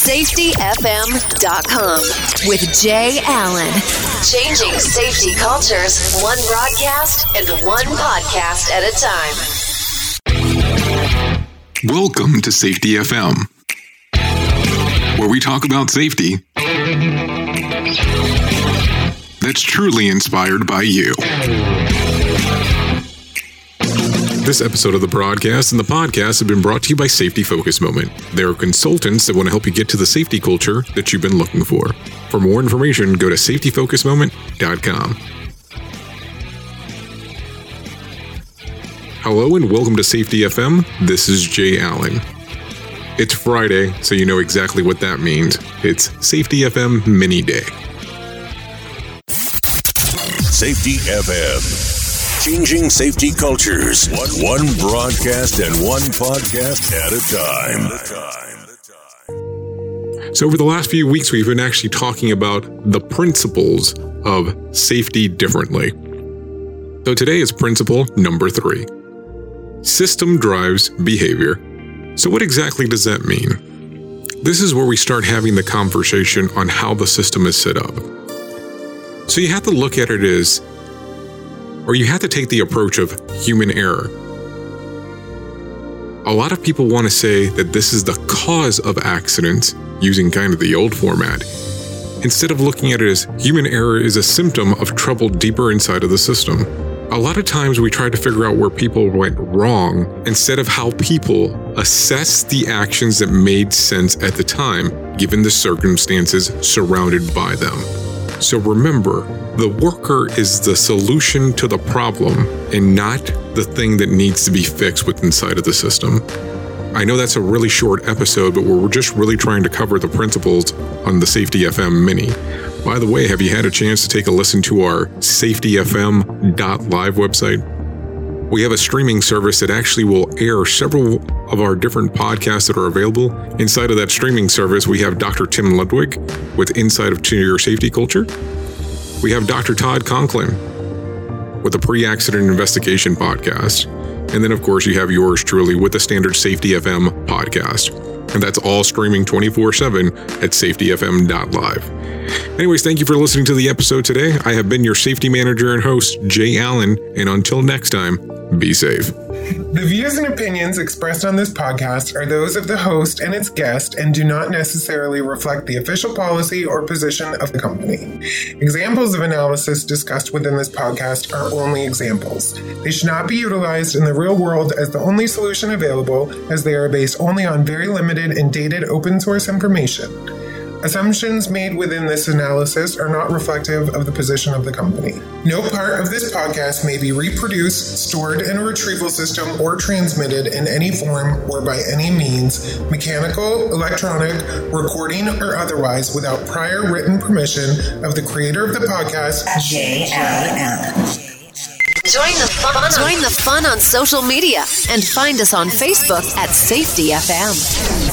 SafetyFM.com with Jay Allen. Changing safety cultures, one broadcast and one podcast at a time. Welcome to Safety FM, where we talk about safety that's truly inspired by you. This episode of the broadcast and the podcast have been brought to you by Safety Focus Moment. They are consultants that want to help you get to the safety culture that you've been looking for. For more information, go to safetyfocusmoment.com. Hello and welcome to Safety FM. This is Jay Allen. It's Friday, so you know exactly what that means. It's Safety FM Mini Day. Safety FM changing safety cultures, one, one broadcast and one podcast at a time. So, over the last few weeks, we've been actually talking about the principles of safety differently. So, today is principle number three system drives behavior. So, what exactly does that mean? This is where we start having the conversation on how the system is set up. So, you have to look at it as or you have to take the approach of human error. A lot of people want to say that this is the cause of accidents using kind of the old format, instead of looking at it as human error is a symptom of trouble deeper inside of the system. A lot of times we try to figure out where people went wrong instead of how people assess the actions that made sense at the time, given the circumstances surrounded by them. So remember, the worker is the solution to the problem and not the thing that needs to be fixed with inside of the system. I know that's a really short episode, but we're just really trying to cover the principles on the Safety FM Mini. By the way, have you had a chance to take a listen to our safetyfm.live website? We have a streaming service that actually will air several of our different podcasts that are available. Inside of that streaming service, we have Dr. Tim Ludwig with Inside of Your Safety Culture we have Dr. Todd Conklin with the Pre Accident Investigation Podcast. And then, of course, you have yours truly with the Standard Safety FM podcast. And that's all streaming 24 7 at safetyfm.live. Anyways, thank you for listening to the episode today. I have been your safety manager and host, Jay Allen. And until next time, be safe. The views and opinions expressed on this podcast are those of the host and its guest and do not necessarily reflect the official policy or position of the company. Examples of analysis discussed within this podcast are only examples. They should not be utilized in the real world as the only solution available, as they are based only on very limited and dated open source information. Assumptions made within this analysis are not reflective of the position of the company. No part of this podcast may be reproduced, stored in a retrieval system, or transmitted in any form or by any means, mechanical, electronic, recording, or otherwise, without prior written permission of the creator of the podcast, Jay Allen Join the fun. Join the fun on social media and find us on Facebook at Safety FM.